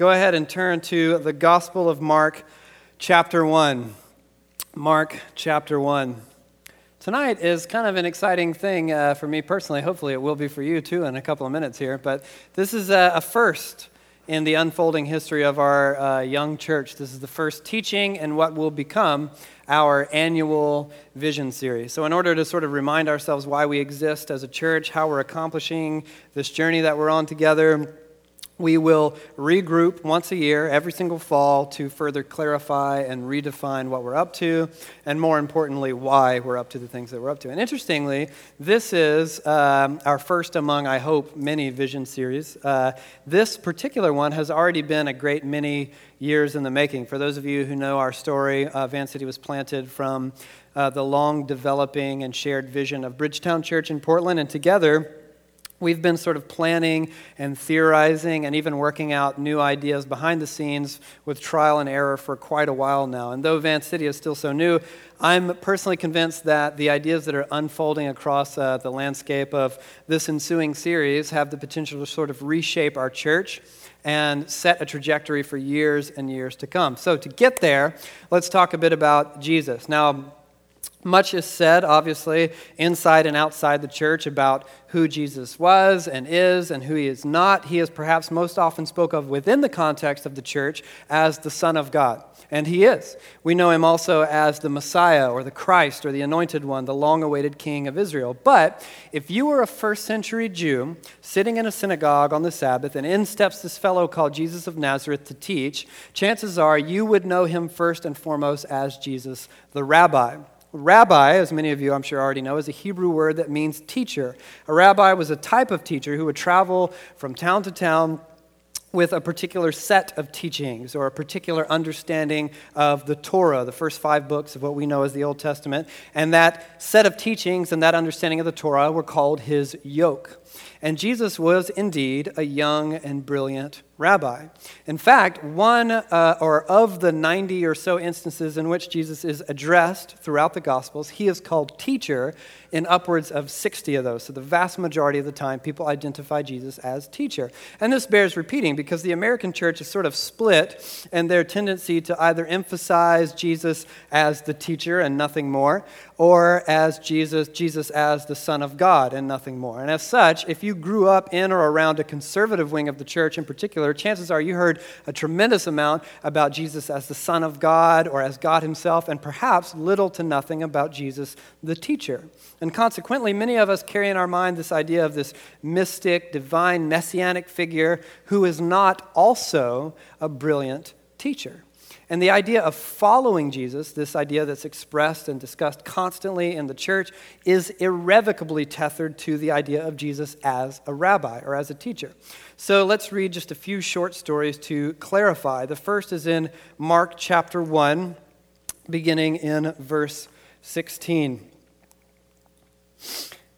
go ahead and turn to the Gospel of Mark, chapter 1. Mark, chapter 1. Tonight is kind of an exciting thing uh, for me personally. Hopefully, it will be for you too in a couple of minutes here. But this is a, a first in the unfolding history of our uh, young church. This is the first teaching and what will become our annual vision series. So, in order to sort of remind ourselves why we exist as a church, how we're accomplishing this journey that we're on together, we will regroup once a year, every single fall, to further clarify and redefine what we're up to, and more importantly, why we're up to the things that we're up to. And interestingly, this is um, our first among, I hope, many vision series. Uh, this particular one has already been a great many years in the making. For those of you who know our story, uh, Van City was planted from uh, the long developing and shared vision of Bridgetown Church in Portland, and together, We've been sort of planning and theorizing and even working out new ideas behind the scenes with trial and error for quite a while now. And though Van City is still so new, I'm personally convinced that the ideas that are unfolding across uh, the landscape of this ensuing series have the potential to sort of reshape our church and set a trajectory for years and years to come. So, to get there, let's talk a bit about Jesus. Now, much is said, obviously, inside and outside the church about who Jesus was and is and who he is not. He is perhaps most often spoke of within the context of the church as the Son of God. And he is. We know him also as the Messiah or the Christ or the Anointed One, the long awaited King of Israel. But if you were a first century Jew sitting in a synagogue on the Sabbath and in steps this fellow called Jesus of Nazareth to teach, chances are you would know him first and foremost as Jesus the Rabbi. Rabbi, as many of you I'm sure already know, is a Hebrew word that means teacher. A rabbi was a type of teacher who would travel from town to town with a particular set of teachings or a particular understanding of the Torah, the first five books of what we know as the Old Testament. And that set of teachings and that understanding of the Torah were called his yoke. And Jesus was indeed a young and brilliant rabbi. In fact, one uh, or of the 90 or so instances in which Jesus is addressed throughout the Gospels, he is called teacher in upwards of 60 of those. So the vast majority of the time, people identify Jesus as teacher. And this bears repeating because the American church is sort of split in their tendency to either emphasize Jesus as the teacher and nothing more, or as Jesus, Jesus as the Son of God and nothing more. And as such, if you grew up in or around a conservative wing of the church in particular, chances are you heard a tremendous amount about Jesus as the Son of God or as God Himself, and perhaps little to nothing about Jesus the teacher. And consequently, many of us carry in our mind this idea of this mystic, divine, messianic figure who is not also a brilliant teacher. And the idea of following Jesus, this idea that's expressed and discussed constantly in the church, is irrevocably tethered to the idea of Jesus as a rabbi or as a teacher. So let's read just a few short stories to clarify. The first is in Mark chapter 1, beginning in verse 16.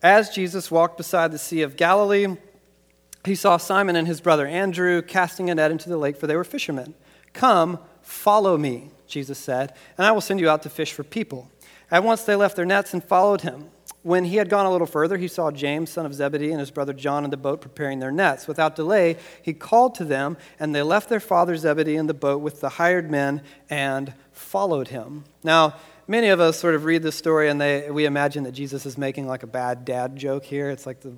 As Jesus walked beside the Sea of Galilee, he saw Simon and his brother Andrew casting a net into the lake, for they were fishermen. Come, Follow me, Jesus said, and I will send you out to fish for people. At once they left their nets and followed him. When he had gone a little further, he saw James, son of Zebedee, and his brother John in the boat preparing their nets. Without delay, he called to them, and they left their father Zebedee in the boat with the hired men and followed him. Now, many of us sort of read this story and they, we imagine that Jesus is making like a bad dad joke here. It's like the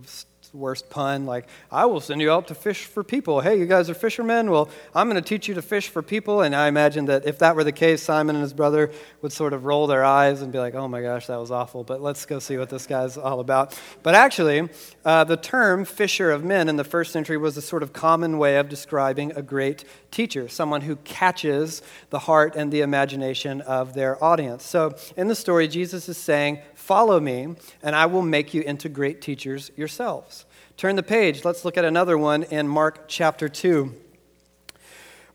worst pun. Like, I will send you out to fish for people. Hey, you guys are fishermen? Well, I'm going to teach you to fish for people. And I imagine that if that were the case, Simon and his brother would sort of roll their eyes and be like, oh my gosh, that was awful. But let's go see what this guy's all about. But actually, uh, the term fisher of men in the first century was a sort of common way of describing a great teacher, someone who catches the heart and the imagination of their audience. So in the story, Jesus is saying, Follow me, and I will make you into great teachers yourselves. Turn the page. Let's look at another one in Mark chapter 2.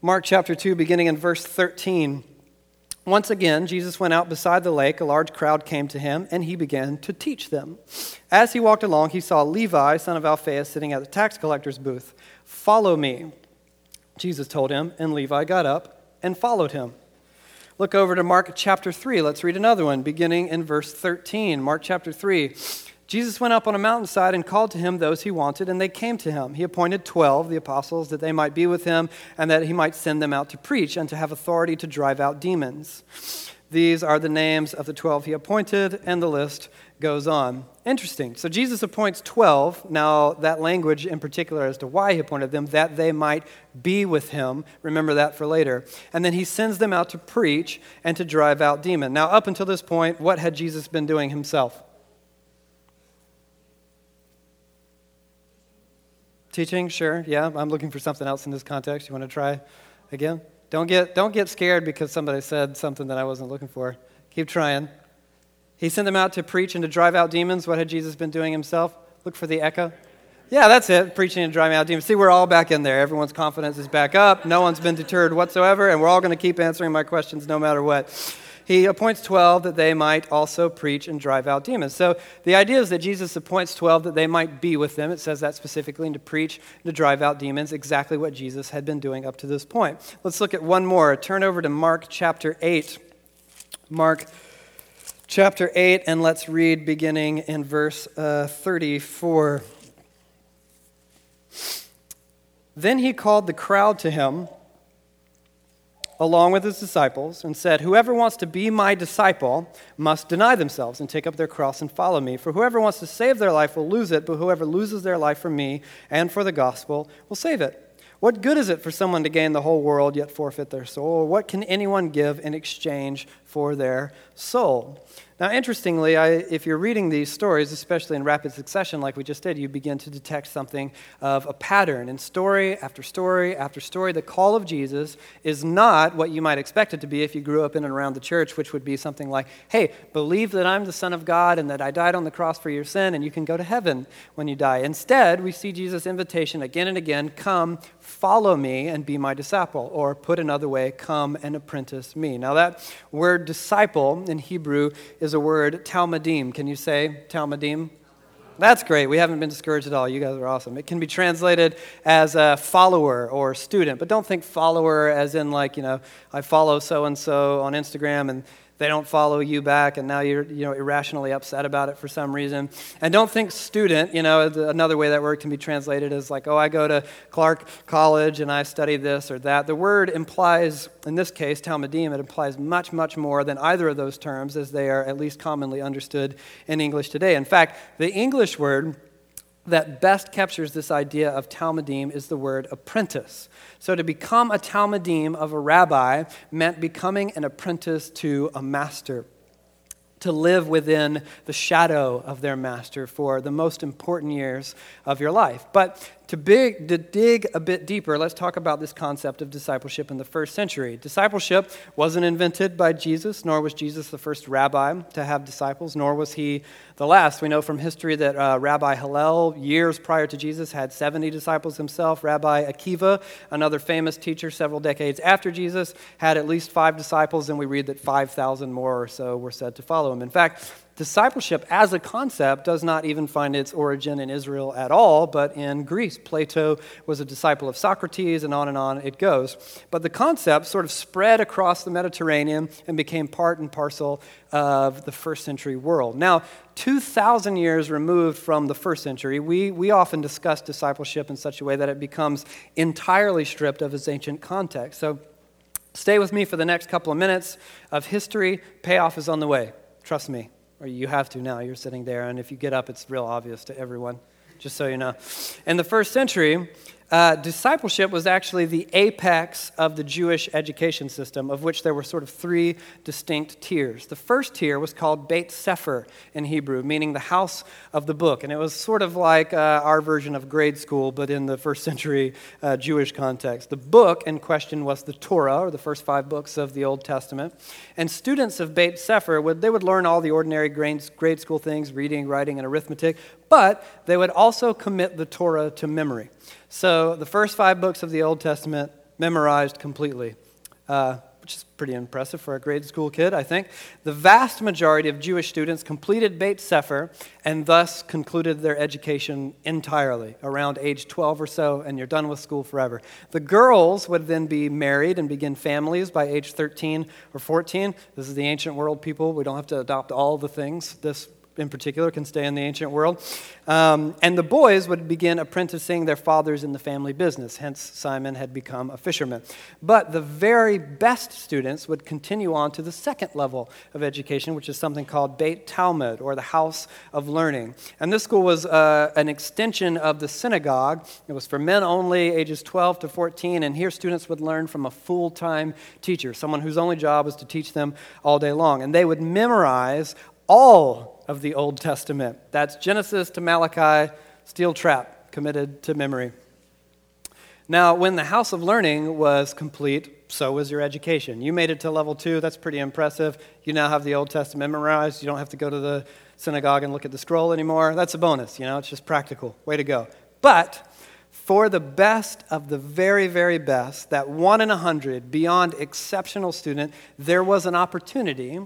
Mark chapter 2, beginning in verse 13. Once again, Jesus went out beside the lake. A large crowd came to him, and he began to teach them. As he walked along, he saw Levi, son of Alphaeus, sitting at the tax collector's booth. Follow me, Jesus told him, and Levi got up and followed him. Look over to Mark chapter 3. Let's read another one, beginning in verse 13. Mark chapter 3. Jesus went up on a mountainside and called to him those he wanted, and they came to him. He appointed 12, the apostles, that they might be with him and that he might send them out to preach and to have authority to drive out demons. These are the names of the 12 he appointed, and the list goes on. Interesting. So Jesus appoints 12. Now, that language in particular as to why he appointed them, that they might be with him. Remember that for later. And then he sends them out to preach and to drive out demons. Now, up until this point, what had Jesus been doing himself? Teaching, sure. Yeah, I'm looking for something else in this context. You want to try again? Don't get, don't get scared because somebody said something that I wasn't looking for. Keep trying. He sent them out to preach and to drive out demons. What had Jesus been doing himself? Look for the echo. Yeah, that's it. Preaching and driving out demons. See, we're all back in there. Everyone's confidence is back up. No one's been deterred whatsoever, and we're all going to keep answering my questions no matter what he appoints 12 that they might also preach and drive out demons. So the idea is that Jesus appoints 12 that they might be with them. It says that specifically, and to preach and to drive out demons, exactly what Jesus had been doing up to this point. Let's look at one more. Turn over to Mark chapter 8. Mark chapter 8, and let's read beginning in verse uh, 34. Then he called the crowd to him along with his disciples and said, Whoever wants to be my disciple must deny themselves and take up their cross and follow me. For whoever wants to save their life will lose it, but whoever loses their life for me and for the gospel will save it. What good is it for someone to gain the whole world yet forfeit their soul? Or what can anyone give in exchange for their soul? Now, interestingly, I, if you're reading these stories, especially in rapid succession like we just did, you begin to detect something of a pattern. In story after story after story, the call of Jesus is not what you might expect it to be if you grew up in and around the church, which would be something like, hey, believe that I'm the Son of God and that I died on the cross for your sin and you can go to heaven when you die. Instead, we see Jesus' invitation again and again come, follow me and be my disciple. Or put another way, come and apprentice me. Now, that word disciple in Hebrew is a word, talmidim. Can you say talmidim? That's great. We haven't been discouraged at all. You guys are awesome. It can be translated as a follower or student, but don't think follower as in like, you know, I follow so and so on Instagram and they don't follow you back and now you're you know irrationally upset about it for some reason. And don't think student you know another way that word can be translated is like oh i go to clark college and i study this or that. The word implies in this case talmidim it implies much much more than either of those terms as they are at least commonly understood in english today. In fact the english word that best captures this idea of talmidim is the word apprentice so, to become a Talmidim of a rabbi meant becoming an apprentice to a master, to live within the shadow of their master for the most important years of your life. But to, big, to dig a bit deeper, let's talk about this concept of discipleship in the first century. Discipleship wasn't invented by Jesus, nor was Jesus the first rabbi to have disciples, nor was he the last. We know from history that uh, Rabbi Hillel, years prior to Jesus, had 70 disciples himself. Rabbi Akiva, another famous teacher several decades after Jesus, had at least five disciples, and we read that 5,000 more or so were said to follow him. In fact, discipleship as a concept does not even find its origin in Israel at all, but in Greece. Plato was a disciple of Socrates, and on and on it goes. But the concept sort of spread across the Mediterranean and became part and parcel of the first century world. Now, 2,000 years removed from the first century, we, we often discuss discipleship in such a way that it becomes entirely stripped of its ancient context. So, stay with me for the next couple of minutes of history. Payoff is on the way. Trust me or you have to now. You're sitting there, and if you get up, it's real obvious to everyone, just so you know. In the first century, uh, discipleship was actually the apex of the Jewish education system, of which there were sort of three distinct tiers. The first tier was called Beit Sefer in Hebrew, meaning the house of the book. And it was sort of like uh, our version of grade school, but in the first century uh, Jewish context. The book in question was the Torah, or the first five books of the Old Testament. And students of Beit Sefer, would, they would learn all the ordinary grade school things, reading, writing, and arithmetic, but they would also commit the Torah to memory. So the first five books of the Old Testament memorized completely, uh, which is pretty impressive for a grade school kid, I think. The vast majority of Jewish students completed Beit Sefer and thus concluded their education entirely around age 12 or so, and you're done with school forever. The girls would then be married and begin families by age 13 or 14. This is the ancient world, people. We don't have to adopt all the things this in particular can stay in the ancient world. Um, and the boys would begin apprenticing their fathers in the family business, hence, Simon had become a fisherman. But the very best students would continue on to the second level of education, which is something called Beit Talmud, or the House of Learning. And this school was uh, an extension of the synagogue. It was for men only, ages 12 to 14, and here students would learn from a full time teacher, someone whose only job was to teach them all day long. And they would memorize all of the Old Testament. That's Genesis to Malachi, steel trap, committed to memory. Now, when the House of Learning was complete, so was your education. You made it to level two, that's pretty impressive. You now have the Old Testament memorized. You don't have to go to the synagogue and look at the scroll anymore. That's a bonus, you know, it's just practical. Way to go. But for the best of the very, very best, that one in a hundred, beyond exceptional student, there was an opportunity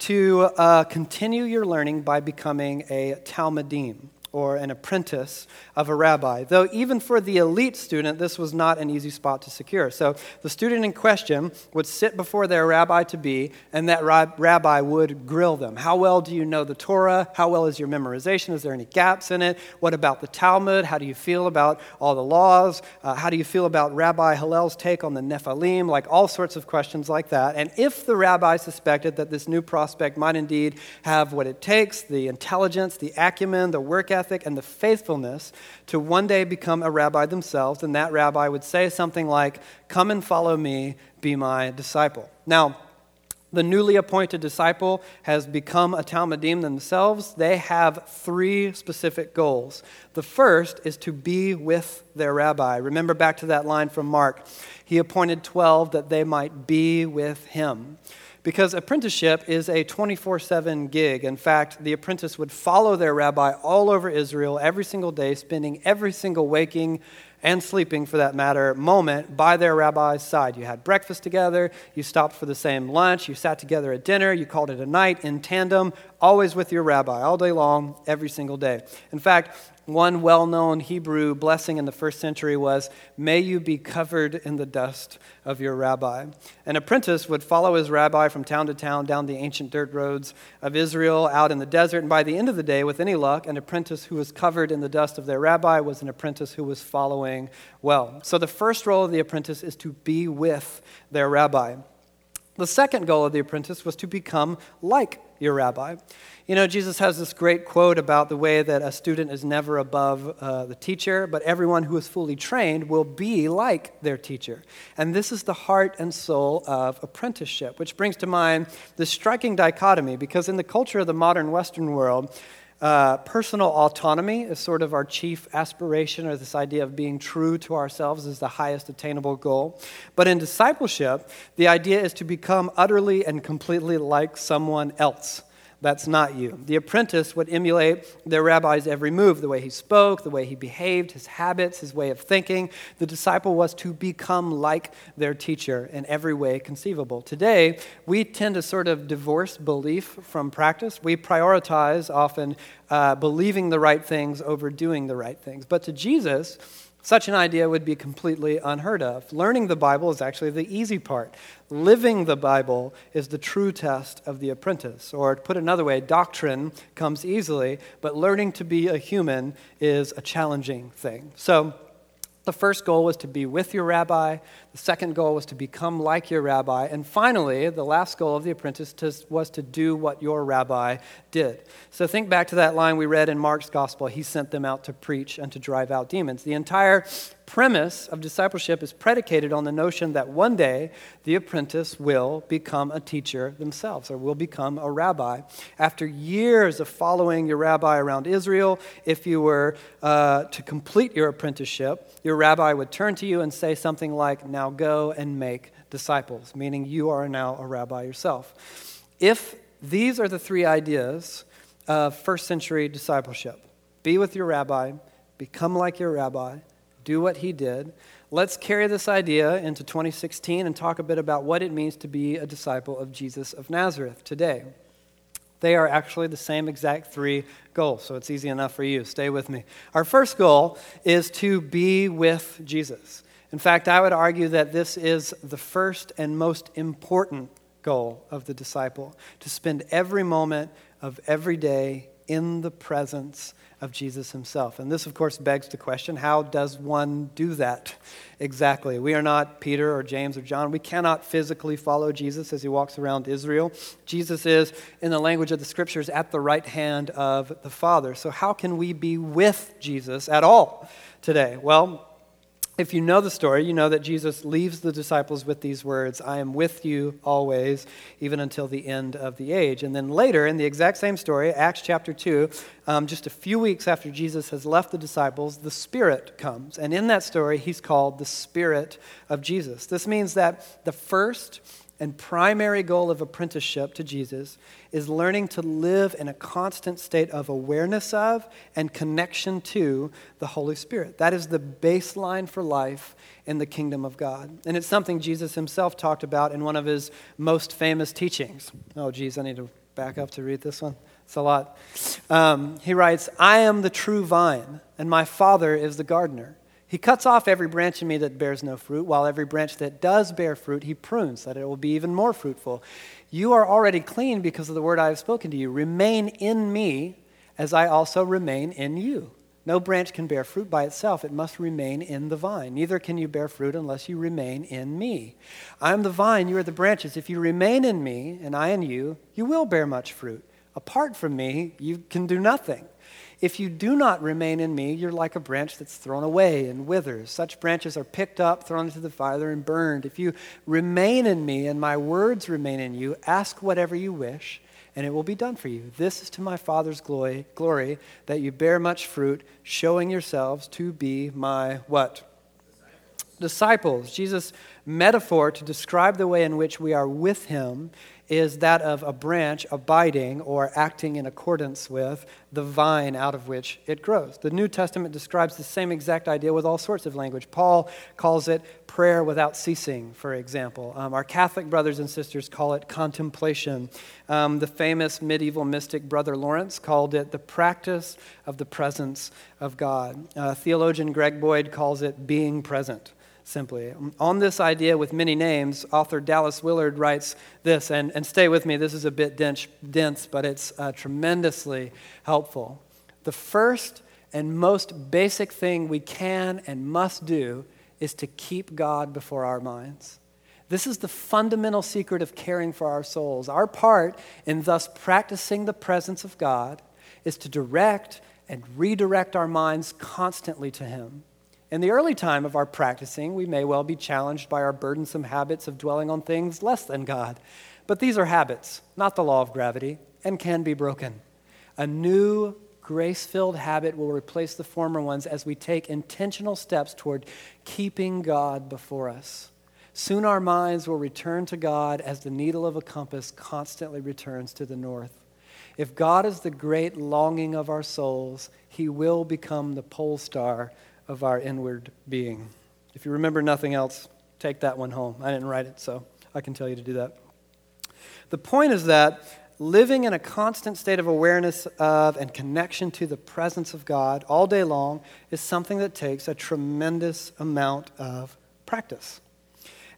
to uh, continue your learning by becoming a talmidim or an apprentice of a rabbi. Though, even for the elite student, this was not an easy spot to secure. So, the student in question would sit before their rabbi to be, and that rabbi would grill them. How well do you know the Torah? How well is your memorization? Is there any gaps in it? What about the Talmud? How do you feel about all the laws? Uh, how do you feel about Rabbi Hillel's take on the Nephilim? Like all sorts of questions like that. And if the rabbi suspected that this new prospect might indeed have what it takes the intelligence, the acumen, the work ethic, ethic and the faithfulness to one day become a rabbi themselves, and that rabbi would say something like, Come and follow me, be my disciple. Now, the newly appointed disciple has become a talmidim themselves. They have three specific goals. The first is to be with their rabbi. Remember back to that line from Mark. He appointed 12 that they might be with him because apprenticeship is a 24 7 gig. In fact, the apprentice would follow their rabbi all over Israel every single day, spending every single waking and sleeping, for that matter, moment by their rabbi's side. You had breakfast together, you stopped for the same lunch, you sat together at dinner, you called it a night in tandem, always with your rabbi, all day long, every single day. In fact, one well known Hebrew blessing in the first century was, May you be covered in the dust of your rabbi. An apprentice would follow his rabbi from town to town down the ancient dirt roads of Israel out in the desert, and by the end of the day, with any luck, an apprentice who was covered in the dust of their rabbi was an apprentice who was following well. So the first role of the apprentice is to be with their rabbi. The second goal of the apprentice was to become like your rabbi. You know, Jesus has this great quote about the way that a student is never above uh, the teacher, but everyone who is fully trained will be like their teacher. And this is the heart and soul of apprenticeship, which brings to mind this striking dichotomy because in the culture of the modern Western world, uh, personal autonomy is sort of our chief aspiration, or this idea of being true to ourselves is the highest attainable goal. But in discipleship, the idea is to become utterly and completely like someone else. That's not you. The apprentice would emulate their rabbi's every move, the way he spoke, the way he behaved, his habits, his way of thinking. The disciple was to become like their teacher in every way conceivable. Today, we tend to sort of divorce belief from practice. We prioritize often uh, believing the right things over doing the right things. But to Jesus, such an idea would be completely unheard of. Learning the Bible is actually the easy part. Living the Bible is the true test of the apprentice. Or put another way, doctrine comes easily, but learning to be a human is a challenging thing. So, the first goal was to be with your rabbi. The second goal was to become like your rabbi. And finally, the last goal of the apprentice was to do what your rabbi did. So think back to that line we read in Mark's gospel. He sent them out to preach and to drive out demons. The entire premise of discipleship is predicated on the notion that one day the apprentice will become a teacher themselves or will become a rabbi. After years of following your rabbi around Israel, if you were uh, to complete your apprenticeship, your rabbi would turn to you and say something like, Now go and make disciples, meaning you are now a rabbi yourself. If these are the three ideas of first century discipleship be with your rabbi, become like your rabbi, do what he did. Let's carry this idea into 2016 and talk a bit about what it means to be a disciple of Jesus of Nazareth today. They are actually the same exact three goals, so it's easy enough for you. Stay with me. Our first goal is to be with Jesus. In fact, I would argue that this is the first and most important goal of the disciple to spend every moment of every day in the presence of Jesus himself. And this, of course, begs the question how does one do that exactly? We are not Peter or James or John. We cannot physically follow Jesus as he walks around Israel. Jesus is, in the language of the scriptures, at the right hand of the Father. So, how can we be with Jesus at all today? Well, if you know the story, you know that Jesus leaves the disciples with these words I am with you always, even until the end of the age. And then later, in the exact same story, Acts chapter 2, um, just a few weeks after Jesus has left the disciples, the Spirit comes. And in that story, he's called the Spirit of Jesus. This means that the first and primary goal of apprenticeship to Jesus is learning to live in a constant state of awareness of and connection to the Holy Spirit. That is the baseline for life in the kingdom of God. And it's something Jesus himself talked about in one of his most famous teachings. Oh, geez, I need to back up to read this one. It's a lot. Um, he writes, I am the true vine, and my Father is the gardener. He cuts off every branch in me that bears no fruit, while every branch that does bear fruit, he prunes, that it will be even more fruitful. You are already clean because of the word I have spoken to you. Remain in me, as I also remain in you. No branch can bear fruit by itself, it must remain in the vine. Neither can you bear fruit unless you remain in me. I am the vine, you are the branches. If you remain in me, and I in you, you will bear much fruit. Apart from me, you can do nothing. If you do not remain in me, you're like a branch that's thrown away and withers. Such branches are picked up, thrown into the fire, and burned. If you remain in me and my words remain in you, ask whatever you wish, and it will be done for you. This is to my Father's glory, glory that you bear much fruit, showing yourselves to be my what? Disciples. Jesus' metaphor to describe the way in which we are with him is that of a branch abiding or acting in accordance with the vine out of which it grows. The New Testament describes the same exact idea with all sorts of language. Paul calls it prayer without ceasing, for example. Um, our Catholic brothers and sisters call it contemplation. Um, the famous medieval mystic Brother Lawrence called it the practice of the presence of God. Uh, theologian Greg Boyd calls it being present simply. On this idea with many names, author Dallas Willard writes this, and, and stay with me, this is a bit dense, dense but it's uh, tremendously helpful. The first and most basic thing we can and must do is to keep God before our minds. This is the fundamental secret of caring for our souls. Our part in thus practicing the presence of God is to direct and redirect our minds constantly to Him. In the early time of our practicing, we may well be challenged by our burdensome habits of dwelling on things less than God. But these are habits, not the law of gravity, and can be broken. A new, grace filled habit will replace the former ones as we take intentional steps toward keeping God before us. Soon our minds will return to God as the needle of a compass constantly returns to the north. If God is the great longing of our souls, He will become the pole star of our inward being. If you remember nothing else, take that one home. I didn't write it, so I can tell you to do that. The point is that living in a constant state of awareness of and connection to the presence of God all day long is something that takes a tremendous amount of practice.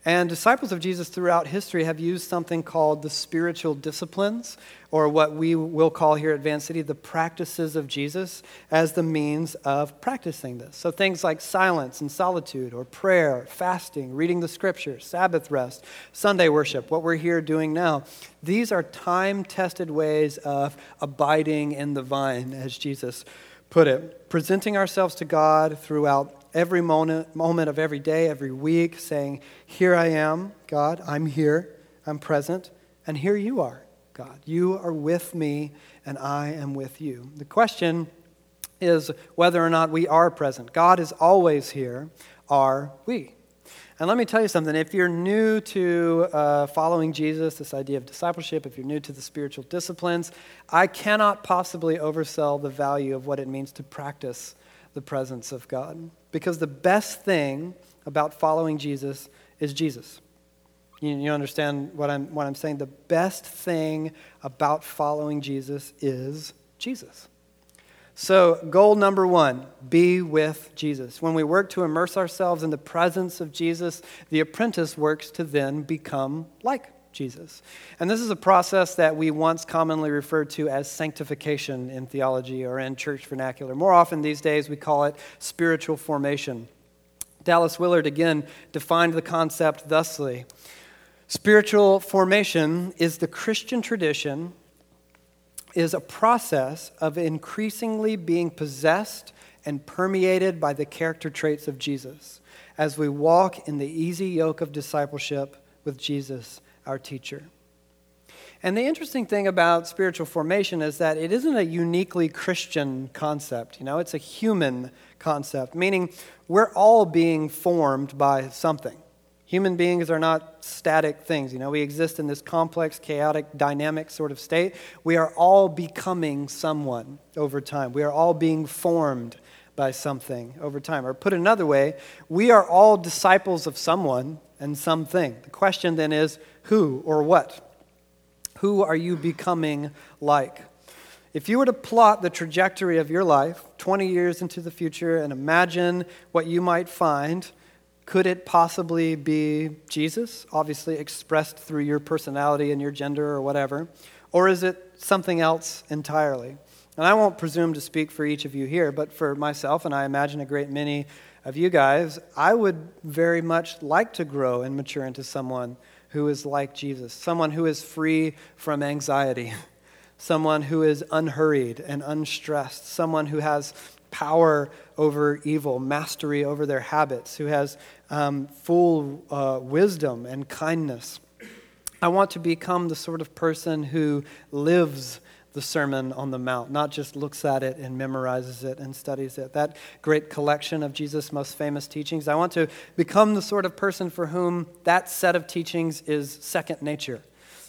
And disciples of Jesus throughout history have used something called the spiritual disciplines, or what we will call here at Van City the practices of Jesus, as the means of practicing this. So things like silence and solitude, or prayer, fasting, reading the scriptures, Sabbath rest, Sunday worship, what we're here doing now. These are time tested ways of abiding in the vine, as Jesus put it, presenting ourselves to God throughout every moment, moment of every day, every week, saying, Here I am, God, I'm here, I'm present, and here you are, God. You are with me, and I am with you. The question is whether or not we are present. God is always here. Are we? And let me tell you something. If you're new to uh, following Jesus, this idea of discipleship, if you're new to the spiritual disciplines, I cannot possibly oversell the value of what it means to practice the presence of God. Because the best thing about following Jesus is Jesus. You, you understand what I'm, what I'm saying? The best thing about following Jesus is Jesus. So, goal number one be with Jesus. When we work to immerse ourselves in the presence of Jesus, the apprentice works to then become like Jesus. And this is a process that we once commonly referred to as sanctification in theology or in church vernacular. More often these days, we call it spiritual formation. Dallas Willard again defined the concept thusly Spiritual formation is the Christian tradition, is a process of increasingly being possessed and permeated by the character traits of Jesus as we walk in the easy yoke of discipleship with Jesus our teacher. And the interesting thing about spiritual formation is that it isn't a uniquely Christian concept. You know, it's a human concept, meaning we're all being formed by something. Human beings are not static things. You know, we exist in this complex, chaotic, dynamic sort of state. We are all becoming someone over time. We are all being formed by something over time. Or put another way, we are all disciples of someone and something. The question then is who or what? Who are you becoming like? If you were to plot the trajectory of your life 20 years into the future and imagine what you might find, could it possibly be Jesus, obviously expressed through your personality and your gender or whatever? Or is it something else entirely? And I won't presume to speak for each of you here, but for myself, and I imagine a great many of you guys, I would very much like to grow and mature into someone who is like Jesus, someone who is free from anxiety, someone who is unhurried and unstressed, someone who has power over evil, mastery over their habits, who has um, full uh, wisdom and kindness. I want to become the sort of person who lives the Sermon on the Mount, not just looks at it and memorizes it and studies it. That great collection of Jesus' most famous teachings. I want to become the sort of person for whom that set of teachings is second nature.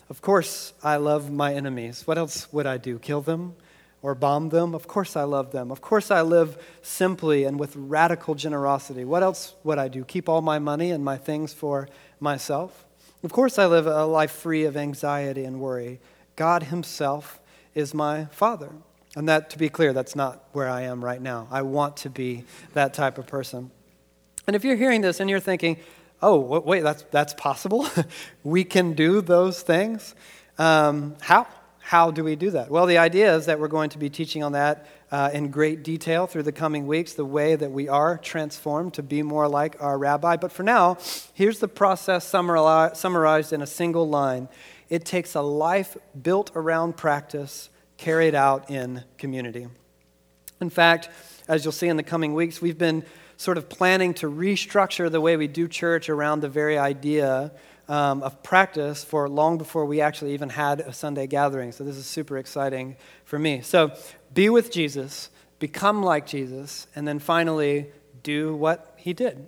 Of course, I love my enemies. What else would I do? Kill them or bomb them? Of course, I love them. Of course, I live simply and with radical generosity. What else would I do? Keep all my money and my things for myself? Of course, I live a life free of anxiety and worry. God Himself is my father. And that, to be clear, that's not where I am right now. I want to be that type of person. And if you're hearing this and you're thinking, oh, wait, that's, that's possible? we can do those things? Um, how? How do we do that? Well, the idea is that we're going to be teaching on that uh, in great detail through the coming weeks, the way that we are transformed to be more like our rabbi. But for now, here's the process summarized in a single line it takes a life built around practice, carried out in community. In fact, as you'll see in the coming weeks, we've been sort of planning to restructure the way we do church around the very idea um, of practice for long before we actually even had a Sunday gathering. So this is super exciting for me. So be with Jesus, become like Jesus, and then finally do what he did.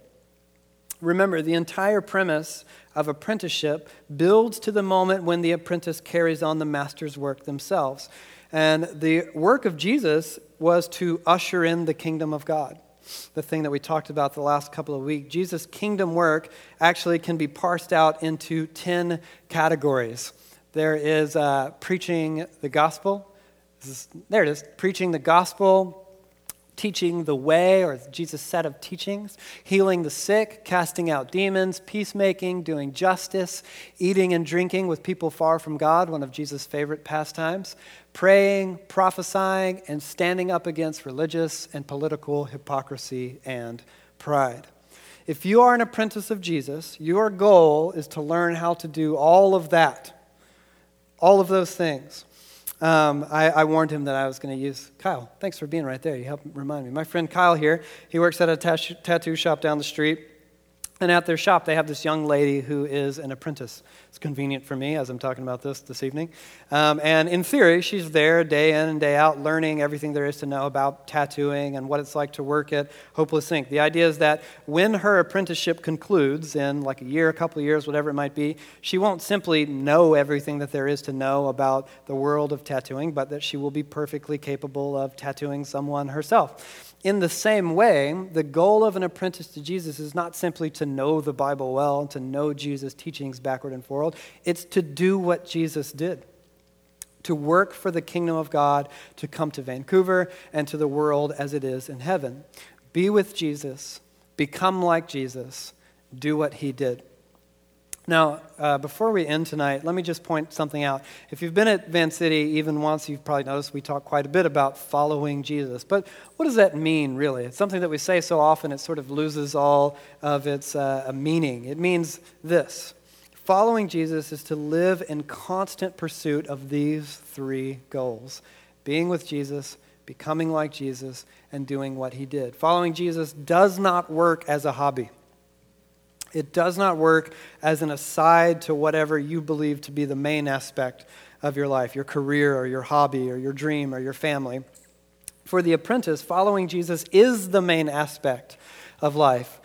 Remember, the entire premise of apprenticeship builds to the moment when the apprentice carries on the master's work themselves. And the work of Jesus was to usher in the kingdom of God. The thing that we talked about the last couple of weeks. Jesus' kingdom work actually can be parsed out into 10 categories. There is uh, preaching the gospel. Is, there it is preaching the gospel, teaching the way, or Jesus' set of teachings, healing the sick, casting out demons, peacemaking, doing justice, eating and drinking with people far from God, one of Jesus' favorite pastimes, praying, prophesying, and standing up against religious and political hypocrisy and pride. If you are an apprentice of Jesus, your goal is to learn how to do all of that, all of those things. Um, I, I, warned him that I was going to use Kyle. Thanks for being right there. You helped remind me. My friend Kyle here, he works at a tattoo shop down the street. And at their shop, they have this young lady who is an apprentice. It's convenient for me as I'm talking about this this evening. Um, and in theory, she's there day in and day out learning everything there is to know about tattooing and what it's like to work at Hopeless Ink. The idea is that when her apprenticeship concludes in like a year, a couple of years, whatever it might be, she won't simply know everything that there is to know about the world of tattooing, but that she will be perfectly capable of tattooing someone herself. In the same way, the goal of an apprentice to Jesus is not simply to know the Bible well and to know Jesus' teachings backward and forward, it's to do what Jesus did to work for the kingdom of God to come to Vancouver and to the world as it is in heaven. Be with Jesus, become like Jesus, do what he did. Now, uh, before we end tonight, let me just point something out. If you've been at Van City even once, you've probably noticed we talk quite a bit about following Jesus. But what does that mean, really? It's something that we say so often, it sort of loses all of its uh, meaning. It means this following Jesus is to live in constant pursuit of these three goals being with Jesus, becoming like Jesus, and doing what he did. Following Jesus does not work as a hobby. It does not work as an aside to whatever you believe to be the main aspect of your life, your career or your hobby or your dream or your family. For the apprentice, following Jesus is the main aspect of life.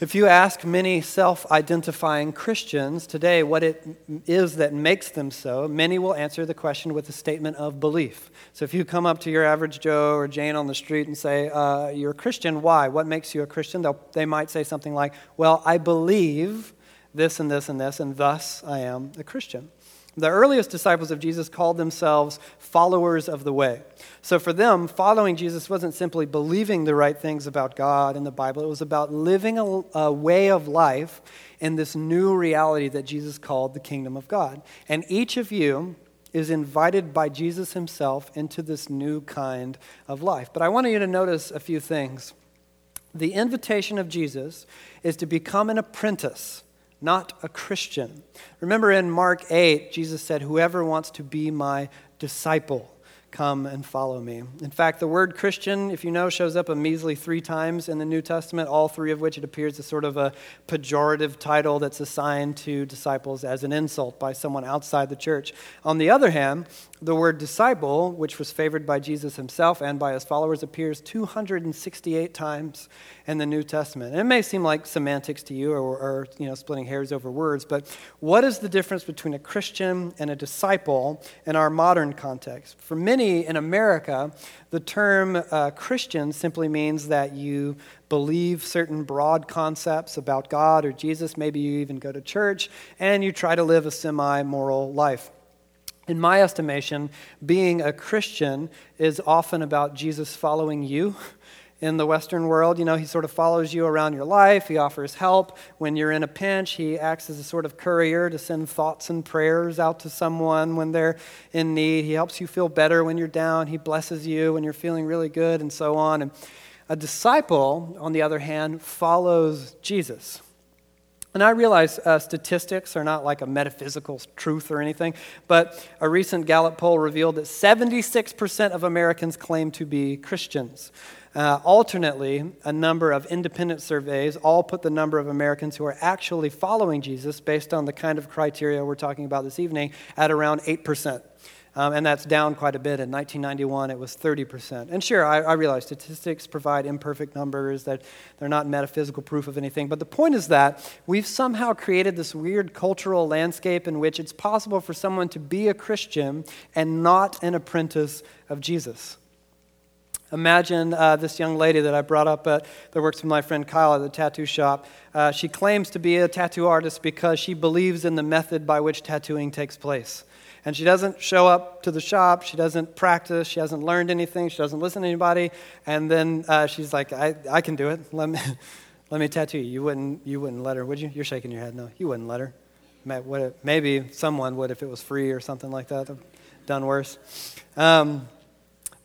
If you ask many self identifying Christians today what it is that makes them so, many will answer the question with a statement of belief. So if you come up to your average Joe or Jane on the street and say, uh, You're a Christian, why? What makes you a Christian? They'll, they might say something like, Well, I believe this and this and this, and thus I am a Christian. The earliest disciples of Jesus called themselves followers of the way. So for them, following Jesus wasn't simply believing the right things about God and the Bible, it was about living a, a, way of life in this new reality that Jesus called the kingdom of God. And each of you is invited by Jesus himself into this new kind of life. But I want you to notice a few things. The invitation of Jesus is to become an apprentice not a Christian. Remember in Mark 8, Jesus said, Whoever wants to be my disciple Come and follow me. In fact, the word Christian, if you know, shows up a measly three times in the New Testament, all three of which it appears as sort of a pejorative title that's assigned to disciples as an insult by someone outside the church. On the other hand, the word disciple, which was favored by Jesus himself and by his followers, appears 268 times in the New Testament. And it may seem like semantics to you or, or you know, splitting hairs over words, but what is the difference between a Christian and a disciple in our modern context? For many in America, the term uh, Christian simply means that you believe certain broad concepts about God or Jesus. Maybe you even go to church and you try to live a semi moral life. In my estimation, being a Christian is often about Jesus following you in the Western world. You know, he sort of follows you around your life. He offers help when you're in a pinch. He acts as a sort of courier to send thoughts and prayers out to someone when they're in need. He helps you feel better when you're down. He blesses you when you're feeling really good, and so on. And a disciple, on the other hand, follows Jesus. And I realize uh, statistics are not like a metaphysical truth or anything, but a recent Gallup poll revealed that 76% of Americans claim to be Christians. Uh, alternately, a number of independent surveys all put the number of Americans who are actually following Jesus, based on the kind of criteria we're talking about this evening, at around 8%. Um, and that's down quite a bit. In 1991, it was 30%. And sure, I, I realize statistics provide imperfect numbers, that they're not metaphysical proof of anything. But the point is that we've somehow created this weird cultural landscape in which it's possible for someone to be a Christian and not an apprentice of Jesus. Imagine uh, this young lady that I brought up at, that works with my friend Kyle at the tattoo shop. Uh, she claims to be a tattoo artist because she believes in the method by which tattooing takes place. And she doesn't show up to the shop, she doesn't practice, she hasn't learned anything, she doesn't listen to anybody. And then uh, she's like, I, I can do it. Let me, let me tattoo you. You wouldn't, you wouldn't let her, would you? You're shaking your head. No, you wouldn't let her. Maybe someone would if it was free or something like that. Done worse. Um,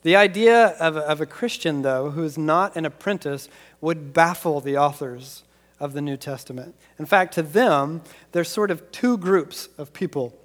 the idea of of a Christian, though, who is not an apprentice, would baffle the authors of the New Testament. In fact, to them, there's sort of two groups of people.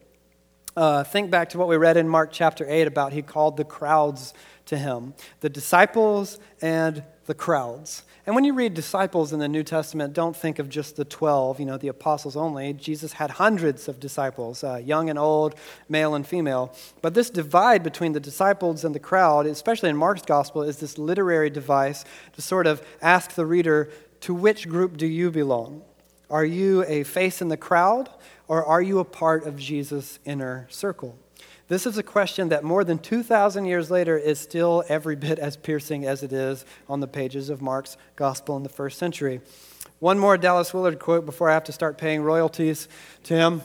Uh, think back to what we read in Mark chapter 8 about he called the crowds to him the disciples and the crowds. And when you read disciples in the New Testament, don't think of just the 12, you know, the apostles only. Jesus had hundreds of disciples, uh, young and old, male and female. But this divide between the disciples and the crowd, especially in Mark's gospel, is this literary device to sort of ask the reader, to which group do you belong? Are you a face in the crowd, or are you a part of Jesus' inner circle? This is a question that more than 2,000 years later is still every bit as piercing as it is on the pages of Mark's gospel in the first century. One more Dallas Willard quote before I have to start paying royalties to him.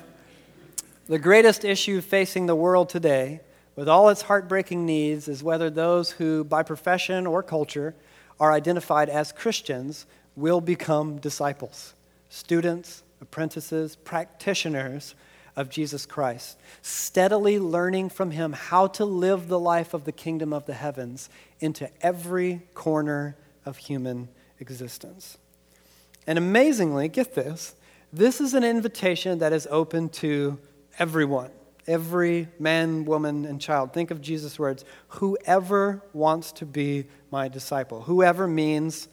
The greatest issue facing the world today, with all its heartbreaking needs, is whether those who, by profession or culture, are identified as Christians will become disciples, students, apprentices, practitioners of Jesus Christ, steadily learning from him how to live the life of the kingdom of the heavens into every corner of human existence. And amazingly, get this, this is an invitation that is open to everyone, every man, woman, and child. Think of Jesus' words whoever wants to be my disciple. Whoever means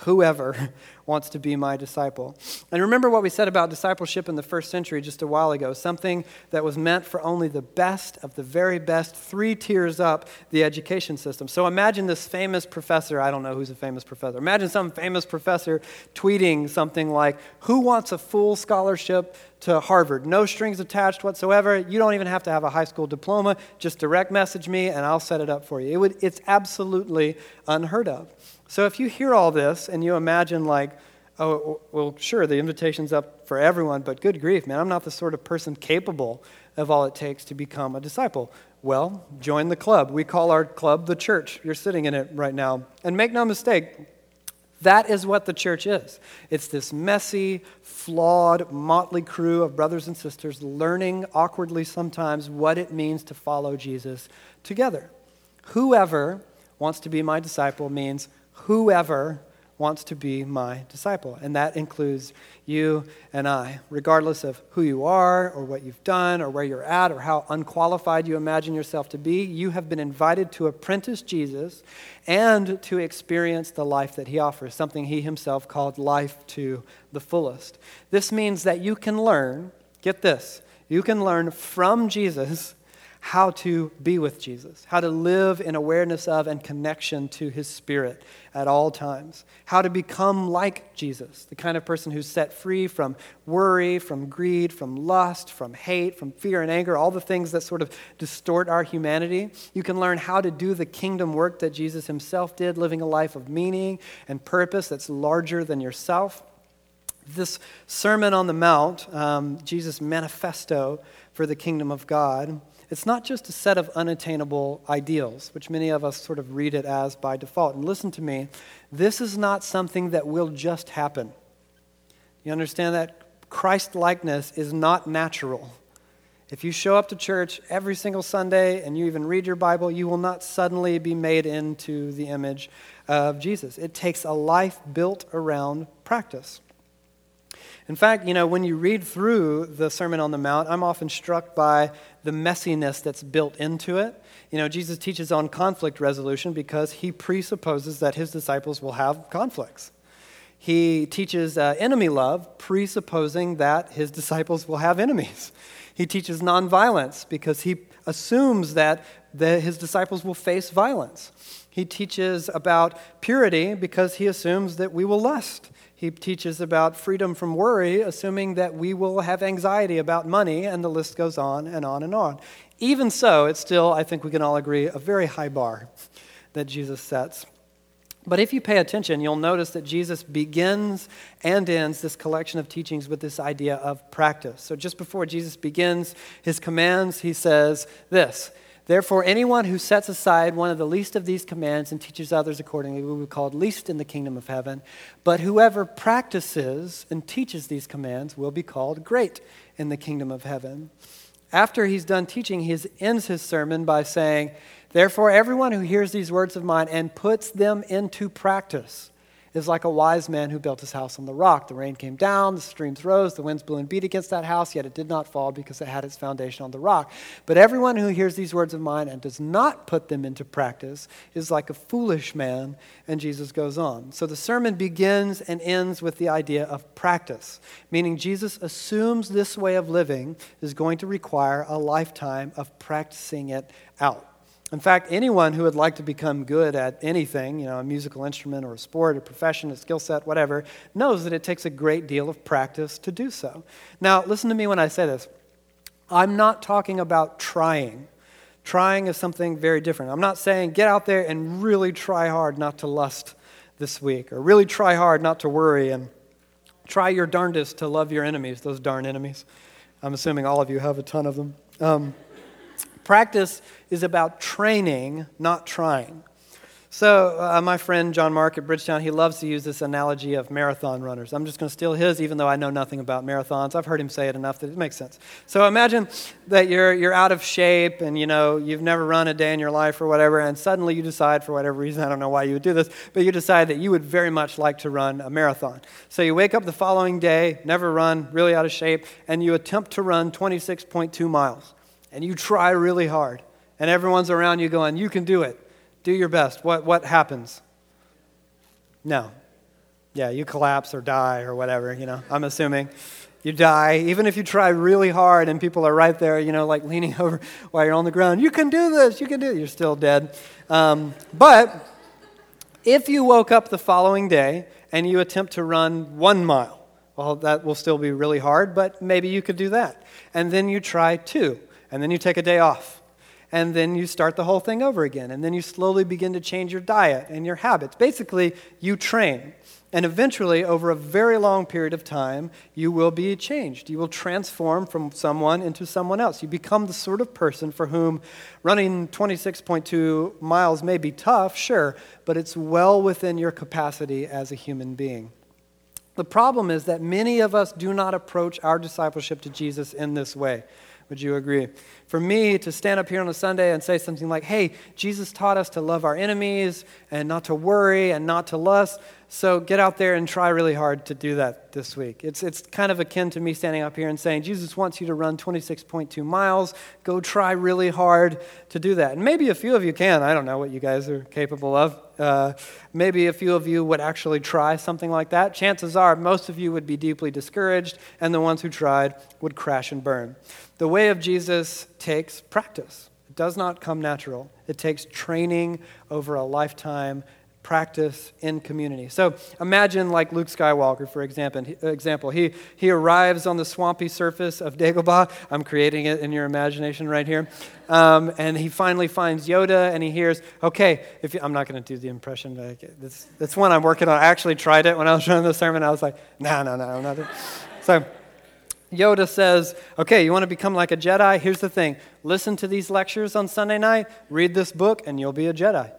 whoever wants to be my disciple. And remember what we said about discipleship in the first century just a while ago something that was meant for only the best of the very best, three tiers up the education system. So imagine this famous professor, I don't know who's a famous professor. Imagine some famous professor tweeting something like, Who wants a full scholarship to Harvard? No strings attached whatsoever. You don't even have to have a high school diploma. Just direct message me and I'll set it up for you. It would, it's absolutely unheard of. So if you hear all this and you imagine, like, oh, well, sure, the invitation's up for everyone, but good grief, man, I'm not the sort of person capable of all it takes to become a disciple. Well, join the club. We call our club the church. You're sitting in it right now. And make no mistake, that is what the church is. It's this messy, flawed, motley crew of brothers and sisters learning awkwardly sometimes what it means to follow Jesus together. Whoever wants to be my disciple means whoever wants to be my disciple. And that includes you and I, regardless of who you are or what you've done or where you're at or how unqualified you imagine yourself to be. You have been invited to apprentice Jesus and to experience the life that he offers, something he himself called life to the fullest. This means that you can learn, get this, you can learn from Jesus how to be with Jesus, how to live in awareness of and connection to his spirit at all times, how to become like Jesus, the kind of person who's set free from worry, from greed, from lust, from hate, from fear and anger, all the things that sort of distort our humanity. You can learn how to do the kingdom work that Jesus himself did, living a life of meaning and purpose that's larger than yourself. This Sermon on the Mount, um, Jesus' manifesto for the kingdom of God, it's not just a set of unattainable ideals, which many of us sort of read it as by default. And listen to me, this is not something that will just happen. You understand that? Christ likeness is not natural. If you show up to church every single Sunday and you even read your Bible, you will not suddenly be made into the image of Jesus. It takes a life built around practice. In fact, you know, when you read through the Sermon on the Mount, I'm often struck by the messiness that's built into it. You know, Jesus teaches on conflict resolution because he presupposes that his disciples will have conflicts. He teaches uh, enemy love, presupposing that his disciples will have enemies. He teaches nonviolence because he assumes that the, his disciples will face violence. He teaches about purity because he assumes that we will lust. He teaches about freedom from worry, assuming that we will have anxiety about money, and the list goes on and on and on. Even so, it's still, I think we can all agree, a very high bar that Jesus sets. But if you pay attention, you'll notice that Jesus begins and ends this collection of teachings with this idea of practice. So just before Jesus begins his commands, he says this Therefore, anyone who sets aside one of the least of these commands and teaches others accordingly will be called least in the kingdom of heaven. But whoever practices and teaches these commands will be called great in the kingdom of heaven. After he's done teaching, he ends his sermon by saying, Therefore, everyone who hears these words of mine and puts them into practice is like a wise man who built his house on the rock. The rain came down, the streams rose, the winds blew and beat against that house, yet it did not fall because it had its foundation on the rock. But everyone who hears these words of mine and does not put them into practice is like a foolish man. And Jesus goes on. So the sermon begins and ends with the idea of practice, meaning Jesus assumes this way of living is going to require a lifetime of practicing it out. In fact, anyone who would like to become good at anything, you know, a musical instrument or a sport, a profession, a skill set, whatever, knows that it takes a great deal of practice to do so. Now, listen to me when I say this. I'm not talking about trying. Trying is something very different. I'm not saying get out there and really try hard not to lust this week, or really try hard not to worry, and try your darndest to love your enemies, those darn enemies. I'm assuming all of you have a ton of them. Um, Practice is about training, not trying. So, uh, my friend John Mark at Bridgetown, he loves to use this analogy of marathon runners. I'm just going to steal his, even though I know nothing about marathons. I've heard him say it enough that it makes sense. So, imagine that you're, you're out of shape and, you know, you've never run a day in your life or whatever, and suddenly you decide, for whatever reason, I don't know why you would do this, but you decide that you would very much like to run a marathon. So, you wake up the following day, never run, really out of shape, and you attempt to run 26.2 miles. And you try really hard. And everyone's around you going, You can do it do your best. What, what happens? No. Yeah, you collapse or die or whatever, you know, I'm assuming. You die, even if you try really hard and people are right there, you know, like leaning over while you're on the ground. You can do this, you can do it. You're still dead. Um, but if you woke up the following day and you attempt to run one mile, well, that will still be really hard, but maybe you could do that. And then you try two, and then you take a day off and then you start the whole thing over again. And then you slowly begin to change your diet and your habits. Basically, you train. And eventually, over a very long period of time, you will be changed. You will transform from someone into someone else. You become the sort of person for whom running 26.2 miles may be tough, sure, but it's well within your capacity as a human being. The problem is that many of us do not approach our discipleship to Jesus in this way. Would you agree? For me to stand up here on a Sunday and say something like, hey, Jesus taught us to love our enemies and not to worry and not to lust, so get out there and try really hard to do that this week. It's, it's kind of akin to me standing up here and saying, Jesus wants you to run 26.2 miles. Go try really hard to do that. And maybe a few of you can. I don't know what you guys are capable of. Uh, maybe a few of you would actually try something like that. Chances are most of you would be deeply discouraged, and the ones who tried would crash and burn. The way of Jesus takes practice. It does not come natural. It takes training over a lifetime practice in community. So imagine like Luke Skywalker, for example. He, he arrives on the swampy surface of Dagobah. I'm creating it in your imagination right here. Um, and he finally finds Yoda and he hears, okay, if you, I'm not going to do the impression. That's, that's one I'm working on. I actually tried it when I was running the sermon. I was like, no, no, no, I'm not. So Yoda says, okay, you want to become like a Jedi? Here's the thing listen to these lectures on Sunday night, read this book, and you'll be a Jedi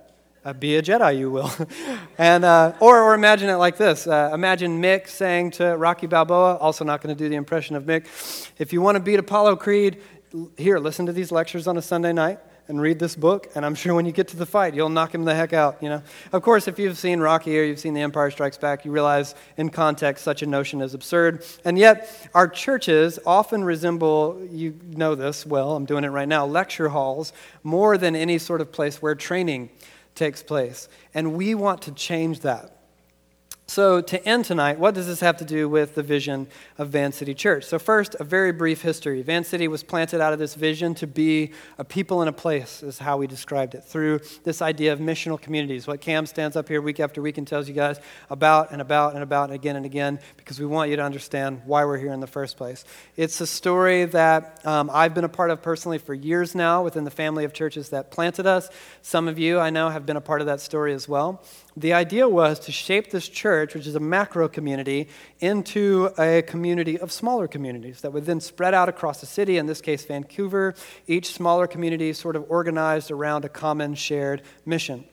uh, be a Jedi, you will. and, uh, or, or imagine it like this uh, Imagine Mick saying to Rocky Balboa, also not going to do the impression of Mick, if you want to beat Apollo Creed, here, listen to these lectures on a Sunday night and read this book, and I'm sure when you get to the fight, you'll knock him the heck out, you know. Of course, if you've seen Rocky or you've seen The Empire Strikes Back, you realize in context such a notion is absurd. And yet, our churches often resemble, you know this well, I'm doing it right now, lecture halls more than any sort of place where training takes place. And we want to change that. So, to end tonight, what does this have to do with the vision of Van City Church? So, first, a very brief history. Van City was planted out of this vision to be a people in a place, is how we described it, through this idea of missional communities. What Cam stands up here week after week and tells you guys about and about and about and again and again, because we want you to understand why we're here in the first place. It's a story that um, I've been a part of personally for years now within the family of churches that planted us. Some of you, I know, have been a part of that story as well the idea was to shape this church, which is a macro community, into a community of smaller communities that would then spread out across the city, in this case, Vancouver, each smaller community sort of organized around a common shared mission.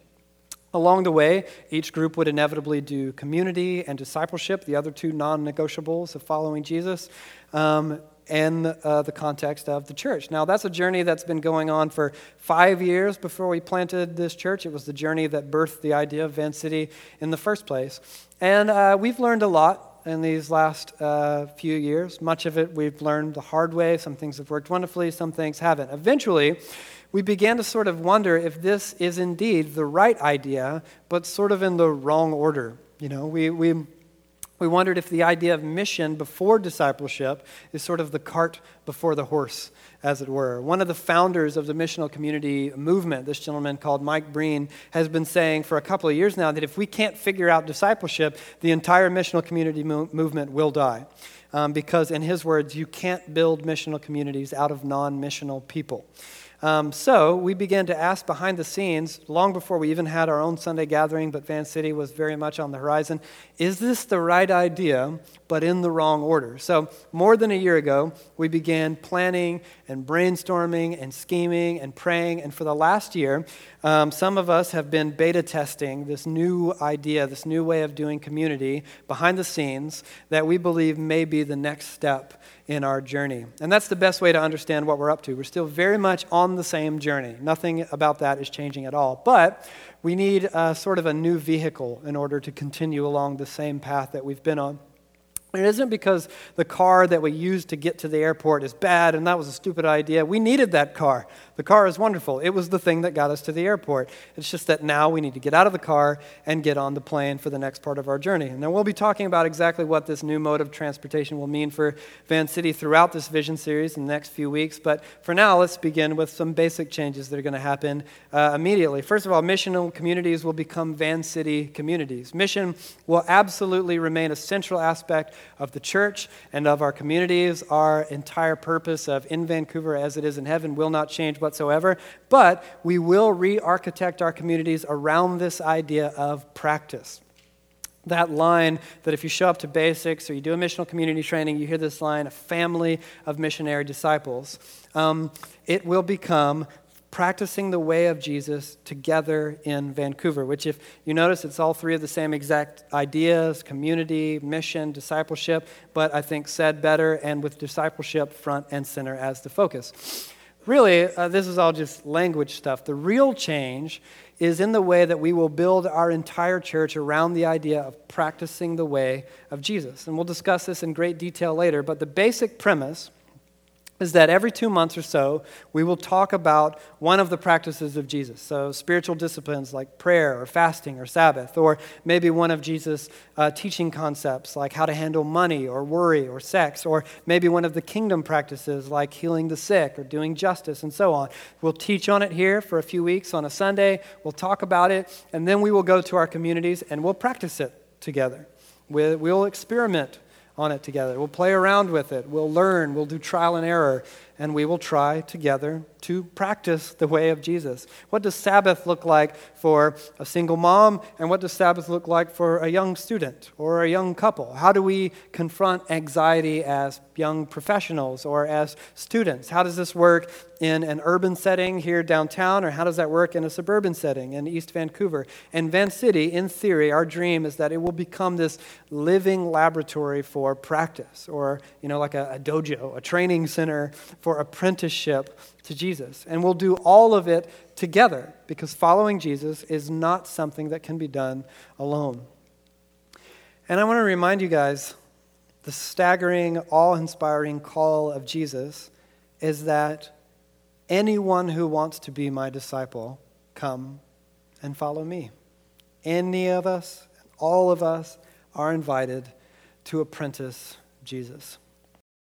Along the way, each group would inevitably do community and discipleship, the other two non negotiables of following Jesus. Um, in uh, the context of the church. Now, that's a journey that's been going on for five years before we planted this church. It was the journey that birthed the idea of Van City in the first place. And uh, we've learned a lot in these last uh, few years. Much of it we've learned the hard way. Some things have worked wonderfully, some things haven't. Eventually, we began to sort of wonder if this is indeed the right idea, but sort of in the wrong order. You know, we, we we wondered if the idea of mission before discipleship is sort of the cart before the horse, as it were. One of the founders of the missional community movement, this gentleman called Mike Breen, has been saying for a couple of years now that if we can't figure out discipleship, the entire missional community mo- movement will die. Um, because, in his words, you can't build missional communities out of non missional people. Um, so we began to ask behind the scenes, long before we even had our own Sunday gathering, but Van City was very much on the horizon is this the right idea, but in the wrong order? So, more than a year ago, we began planning and brainstorming and scheming and praying. And for the last year, um, some of us have been beta testing this new idea, this new way of doing community behind the scenes that we believe may be the next step in our journey. And that's the best way to understand what we're up to. We're still very much on the same journey. Nothing about that is changing at all. But we need a, sort of a new vehicle in order to continue along the same path that we've been on. It isn't because the car that we used to get to the airport is bad and that was a stupid idea. We needed that car. The car is wonderful. It was the thing that got us to the airport. It's just that now we need to get out of the car and get on the plane for the next part of our journey. And then we'll be talking about exactly what this new mode of transportation will mean for Van City throughout this vision series in the next few weeks. But for now, let's begin with some basic changes that are going to happen uh, immediately. First of all, missional communities will become Van City communities. Mission will absolutely remain a central aspect of the church and of our communities. Our entire purpose of in Vancouver as it is in heaven will not change whatsoever, but we will re architect our communities around this idea of practice. That line that if you show up to basics or you do a missional community training, you hear this line a family of missionary disciples. Um, it will become practicing the way of Jesus together in Vancouver, which, if you notice, it's all three of the same exact ideas community, mission, discipleship, but I think said better and with discipleship front and center as the focus. Really, uh, this is all just language stuff. The real change is in the way that we will build our entire church around the idea of practicing the way of Jesus. And we'll discuss this in great detail later, but the basic premise is that every two months or so, we will talk about one of the practices of Jesus. So, spiritual disciplines like prayer or fasting or Sabbath, or maybe one of Jesus' uh, teaching concepts like how to handle money or worry or sex, or maybe one of the kingdom practices like healing the sick or doing justice and so on. We'll teach on it here for a few weeks on a Sunday, we'll talk about it, and then we will go to our communities and we'll practice it together. We'll experiment on it together. We'll play around with it. We'll learn. We'll do trial and error. And we will try together to practice the way of Jesus. What does Sabbath look like for a single mom? And what does Sabbath look like for a young student or a young couple? How do we confront anxiety as young professionals or as students? How does this work in an urban setting here downtown, or how does that work in a suburban setting in East Vancouver? And Van City, in theory, our dream is that it will become this living laboratory for practice, or, you know, like a, a dojo, a training center for apprenticeship to Jesus. And we'll do all of it together because following Jesus is not something that can be done alone. And I want to remind you guys the staggering, awe inspiring call of Jesus is that anyone who wants to be my disciple, come and follow me. Any of us, all of us, are invited to apprentice Jesus.